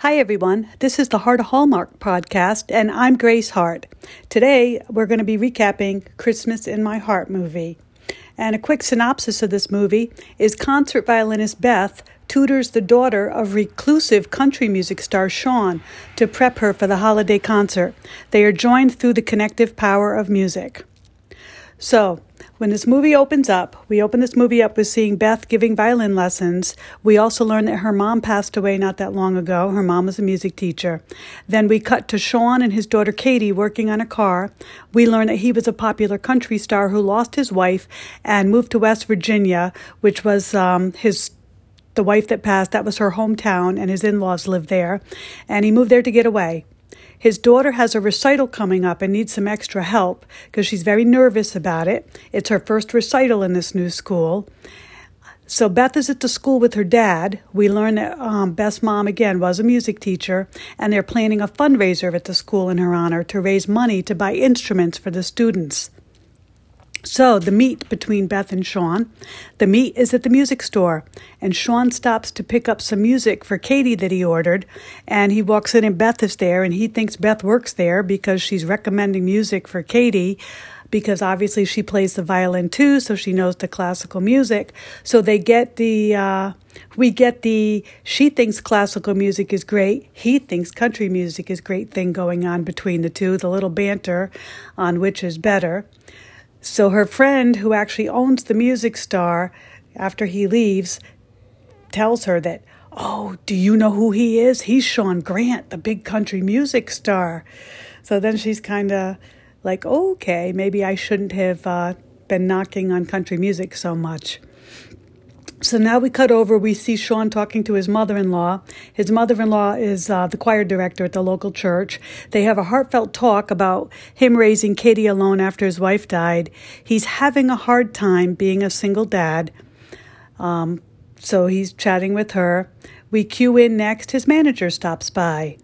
Hi, everyone. This is the Heart of Hallmark podcast, and I'm Grace Hart. Today, we're going to be recapping Christmas in My Heart movie. And a quick synopsis of this movie is concert violinist Beth tutors the daughter of reclusive country music star Sean to prep her for the holiday concert. They are joined through the connective power of music. So, when this movie opens up, we open this movie up with seeing Beth giving violin lessons. We also learn that her mom passed away not that long ago. Her mom was a music teacher. Then we cut to Sean and his daughter Katie working on a car. We learn that he was a popular country star who lost his wife and moved to West Virginia, which was um, his the wife that passed. That was her hometown, and his in laws lived there. And he moved there to get away. His daughter has a recital coming up and needs some extra help because she's very nervous about it. It's her first recital in this new school. So Beth is at the school with her dad. We learn that um, Beth's mom, again, was a music teacher, and they're planning a fundraiser at the school in her honor to raise money to buy instruments for the students. So, the meet between Beth and Sean. The meet is at the music store, and Sean stops to pick up some music for Katie that he ordered. And he walks in, and Beth is there, and he thinks Beth works there because she's recommending music for Katie because obviously she plays the violin too, so she knows the classical music. So they get the, uh, we get the, she thinks classical music is great, he thinks country music is great thing going on between the two, the little banter on which is better. So her friend, who actually owns the music star, after he leaves, tells her that, Oh, do you know who he is? He's Sean Grant, the big country music star. So then she's kind of like, Okay, maybe I shouldn't have uh, been knocking on country music so much. So now we cut over. We see Sean talking to his mother in law. His mother in law is uh, the choir director at the local church. They have a heartfelt talk about him raising Katie alone after his wife died. He's having a hard time being a single dad. Um, so he's chatting with her. We cue in next. His manager stops by.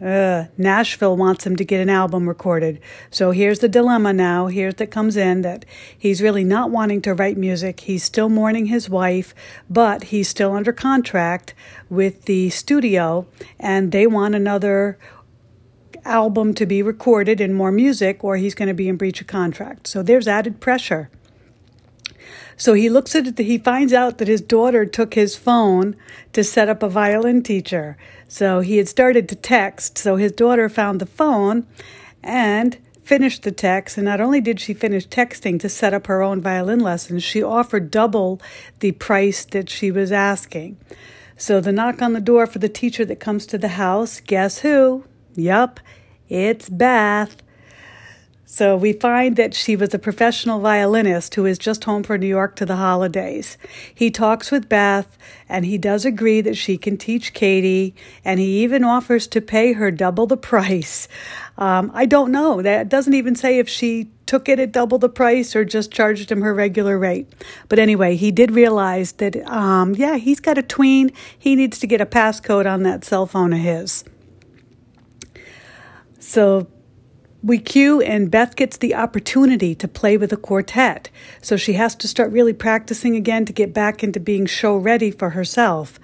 Uh, Nashville wants him to get an album recorded. So here's the dilemma now. Here's that comes in that he's really not wanting to write music. He's still mourning his wife, but he's still under contract with the studio and they want another album to be recorded and more music or he's going to be in breach of contract. So there's added pressure. So he looks at it, he finds out that his daughter took his phone to set up a violin teacher. So he had started to text. So his daughter found the phone and finished the text. And not only did she finish texting to set up her own violin lessons, she offered double the price that she was asking. So the knock on the door for the teacher that comes to the house, guess who? Yup, it's Beth. So we find that she was a professional violinist who is just home from New York to the holidays. He talks with Beth and he does agree that she can teach Katie and he even offers to pay her double the price. Um, I don't know. That doesn't even say if she took it at double the price or just charged him her regular rate. But anyway, he did realize that, um, yeah, he's got a tween. He needs to get a passcode on that cell phone of his. So we cue and Beth gets the opportunity to play with a quartet. So she has to start really practicing again to get back into being show ready for herself.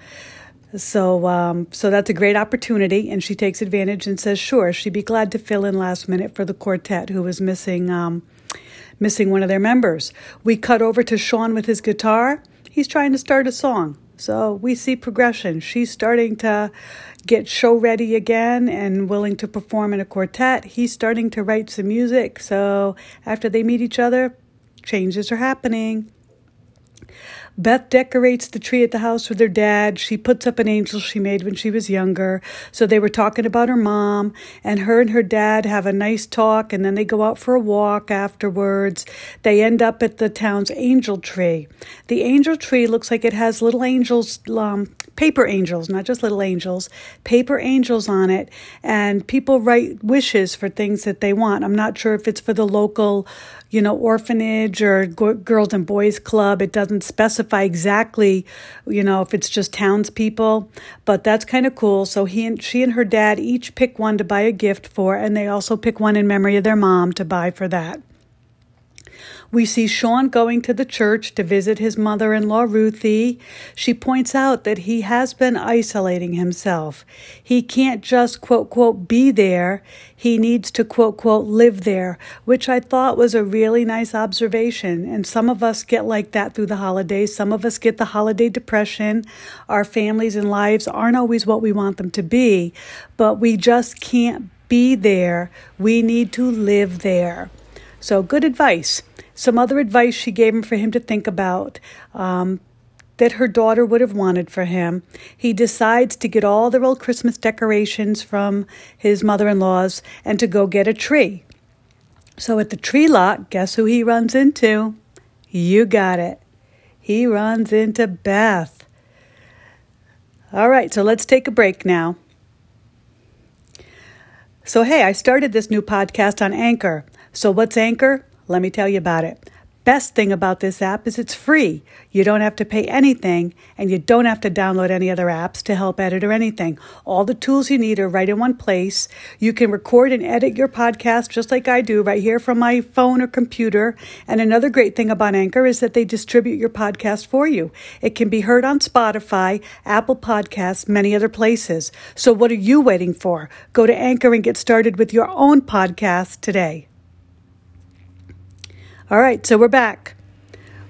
So, um, so that's a great opportunity, and she takes advantage and says, "Sure, she'd be glad to fill in last minute for the quartet who was missing, um, missing one of their members." We cut over to Sean with his guitar. He's trying to start a song. So we see progression. She's starting to get show ready again and willing to perform in a quartet. He's starting to write some music. So after they meet each other, changes are happening. Beth decorates the tree at the house with her dad. She puts up an angel she made when she was younger. So they were talking about her mom, and her and her dad have a nice talk, and then they go out for a walk afterwards. They end up at the town's angel tree. The angel tree looks like it has little angels, um, paper angels, not just little angels, paper angels on it, and people write wishes for things that they want. I'm not sure if it's for the local, you know, orphanage or girls and boys club. It doesn't specify exactly, you know, if it's just townspeople, but that's kind of cool. So he and she and her dad each pick one to buy a gift for, and they also pick one in memory of their mom to buy for that. We see Sean going to the church to visit his mother in law, Ruthie. She points out that he has been isolating himself. He can't just, quote, quote, be there. He needs to, quote, quote, live there, which I thought was a really nice observation. And some of us get like that through the holidays. Some of us get the holiday depression. Our families and lives aren't always what we want them to be, but we just can't be there. We need to live there. So, good advice. Some other advice she gave him for him to think about um, that her daughter would have wanted for him. He decides to get all their old Christmas decorations from his mother in law's and to go get a tree. So at the tree lot, guess who he runs into? You got it. He runs into Beth. All right, so let's take a break now. So, hey, I started this new podcast on Anchor. So, what's Anchor? Let me tell you about it. Best thing about this app is it's free. You don't have to pay anything and you don't have to download any other apps to help edit or anything. All the tools you need are right in one place. You can record and edit your podcast just like I do right here from my phone or computer. And another great thing about Anchor is that they distribute your podcast for you. It can be heard on Spotify, Apple Podcasts, many other places. So what are you waiting for? Go to Anchor and get started with your own podcast today. All right, so we're back.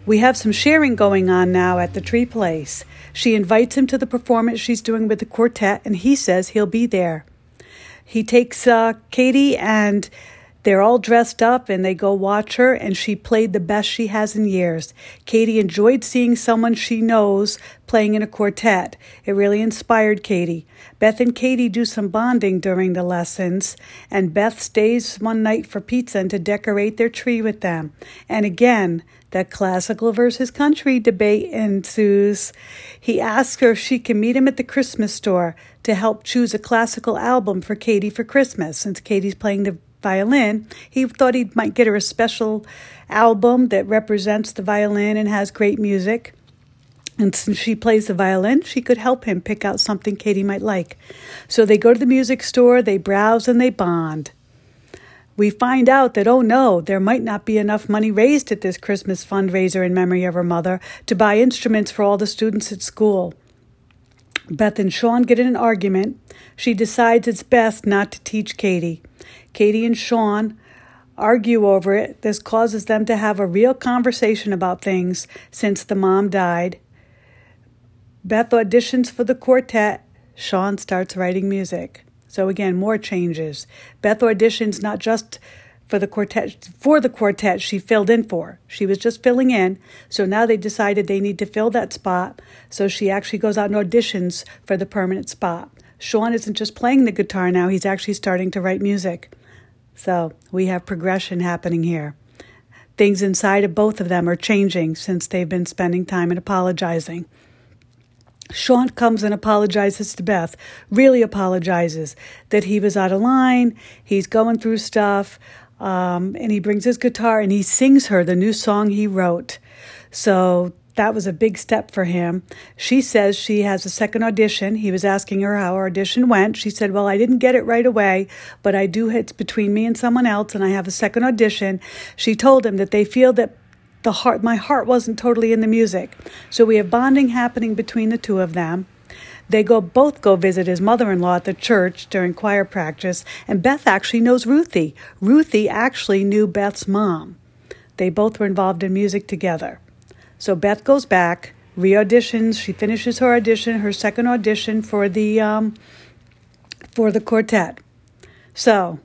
We have some sharing going on now at the tree place. She invites him to the performance she's doing with the quartet, and he says he'll be there. He takes uh, Katie, and they're all dressed up, and they go watch her, and she played the best she has in years. Katie enjoyed seeing someone she knows playing in a quartet. It really inspired Katie. Beth and Katie do some bonding during the lessons, and Beth stays one night for pizza and to decorate their tree with them. And again, that classical versus country debate ensues. He asks her if she can meet him at the Christmas store to help choose a classical album for Katie for Christmas, since Katie's playing the violin. He thought he might get her a special album that represents the violin and has great music. And since she plays the violin, she could help him pick out something Katie might like. So they go to the music store, they browse, and they bond. We find out that, oh no, there might not be enough money raised at this Christmas fundraiser in memory of her mother to buy instruments for all the students at school. Beth and Sean get in an argument. She decides it's best not to teach Katie. Katie and Sean argue over it. This causes them to have a real conversation about things since the mom died. Beth auditions for the quartet. Sean starts writing music. So again, more changes. Beth auditions not just for the quartet for the quartet she filled in for. She was just filling in. So now they decided they need to fill that spot. So she actually goes out and auditions for the permanent spot. Sean isn't just playing the guitar now, he's actually starting to write music. So we have progression happening here. Things inside of both of them are changing since they've been spending time and apologizing. Sean comes and apologizes to Beth, really apologizes that he was out of line, he's going through stuff, um, and he brings his guitar and he sings her the new song he wrote. So that was a big step for him. She says she has a second audition. He was asking her how her audition went. She said, Well, I didn't get it right away, but I do, it's between me and someone else, and I have a second audition. She told him that they feel that the heart my heart wasn't totally in the music. So we have bonding happening between the two of them. They go both go visit his mother-in-law at the church during choir practice, and Beth actually knows Ruthie. Ruthie actually knew Beth's mom. They both were involved in music together. So Beth goes back, re-auditions. She finishes her audition, her second audition for the um, for the quartet. So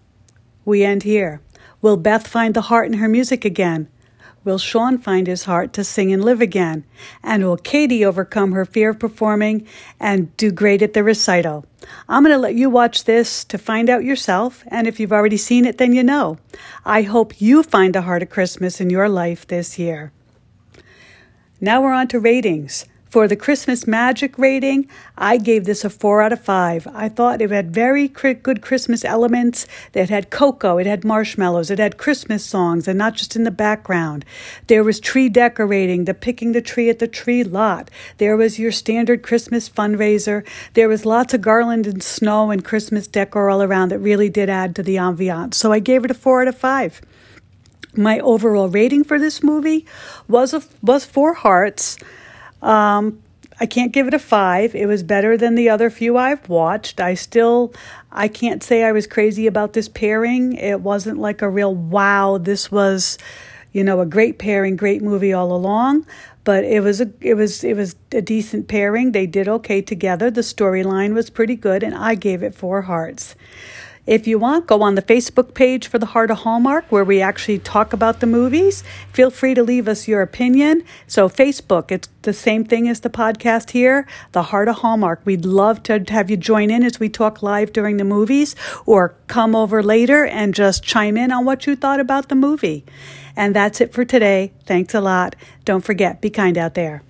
we end here. Will Beth find the heart in her music again? Will Sean find his heart to sing and live again? And will Katie overcome her fear of performing and do great at the recital? I'm going to let you watch this to find out yourself, and if you've already seen it, then you know. I hope you find the heart of Christmas in your life this year. Now we're on to ratings. For the Christmas Magic rating, I gave this a 4 out of 5. I thought it had very good Christmas elements. It had cocoa, it had marshmallows, it had Christmas songs, and not just in the background. There was tree decorating, the picking the tree at the tree lot. There was your standard Christmas fundraiser. There was lots of garland and snow and Christmas decor all around that really did add to the ambiance. So I gave it a 4 out of 5. My overall rating for this movie was a, was four hearts. Um, I can't give it a five. It was better than the other few I've watched. I still, I can't say I was crazy about this pairing. It wasn't like a real wow. This was, you know, a great pairing, great movie all along. But it was a, it was, it was a decent pairing. They did okay together. The storyline was pretty good, and I gave it four hearts. If you want, go on the Facebook page for the Heart of Hallmark where we actually talk about the movies. Feel free to leave us your opinion. So, Facebook, it's the same thing as the podcast here, the Heart of Hallmark. We'd love to have you join in as we talk live during the movies or come over later and just chime in on what you thought about the movie. And that's it for today. Thanks a lot. Don't forget, be kind out there.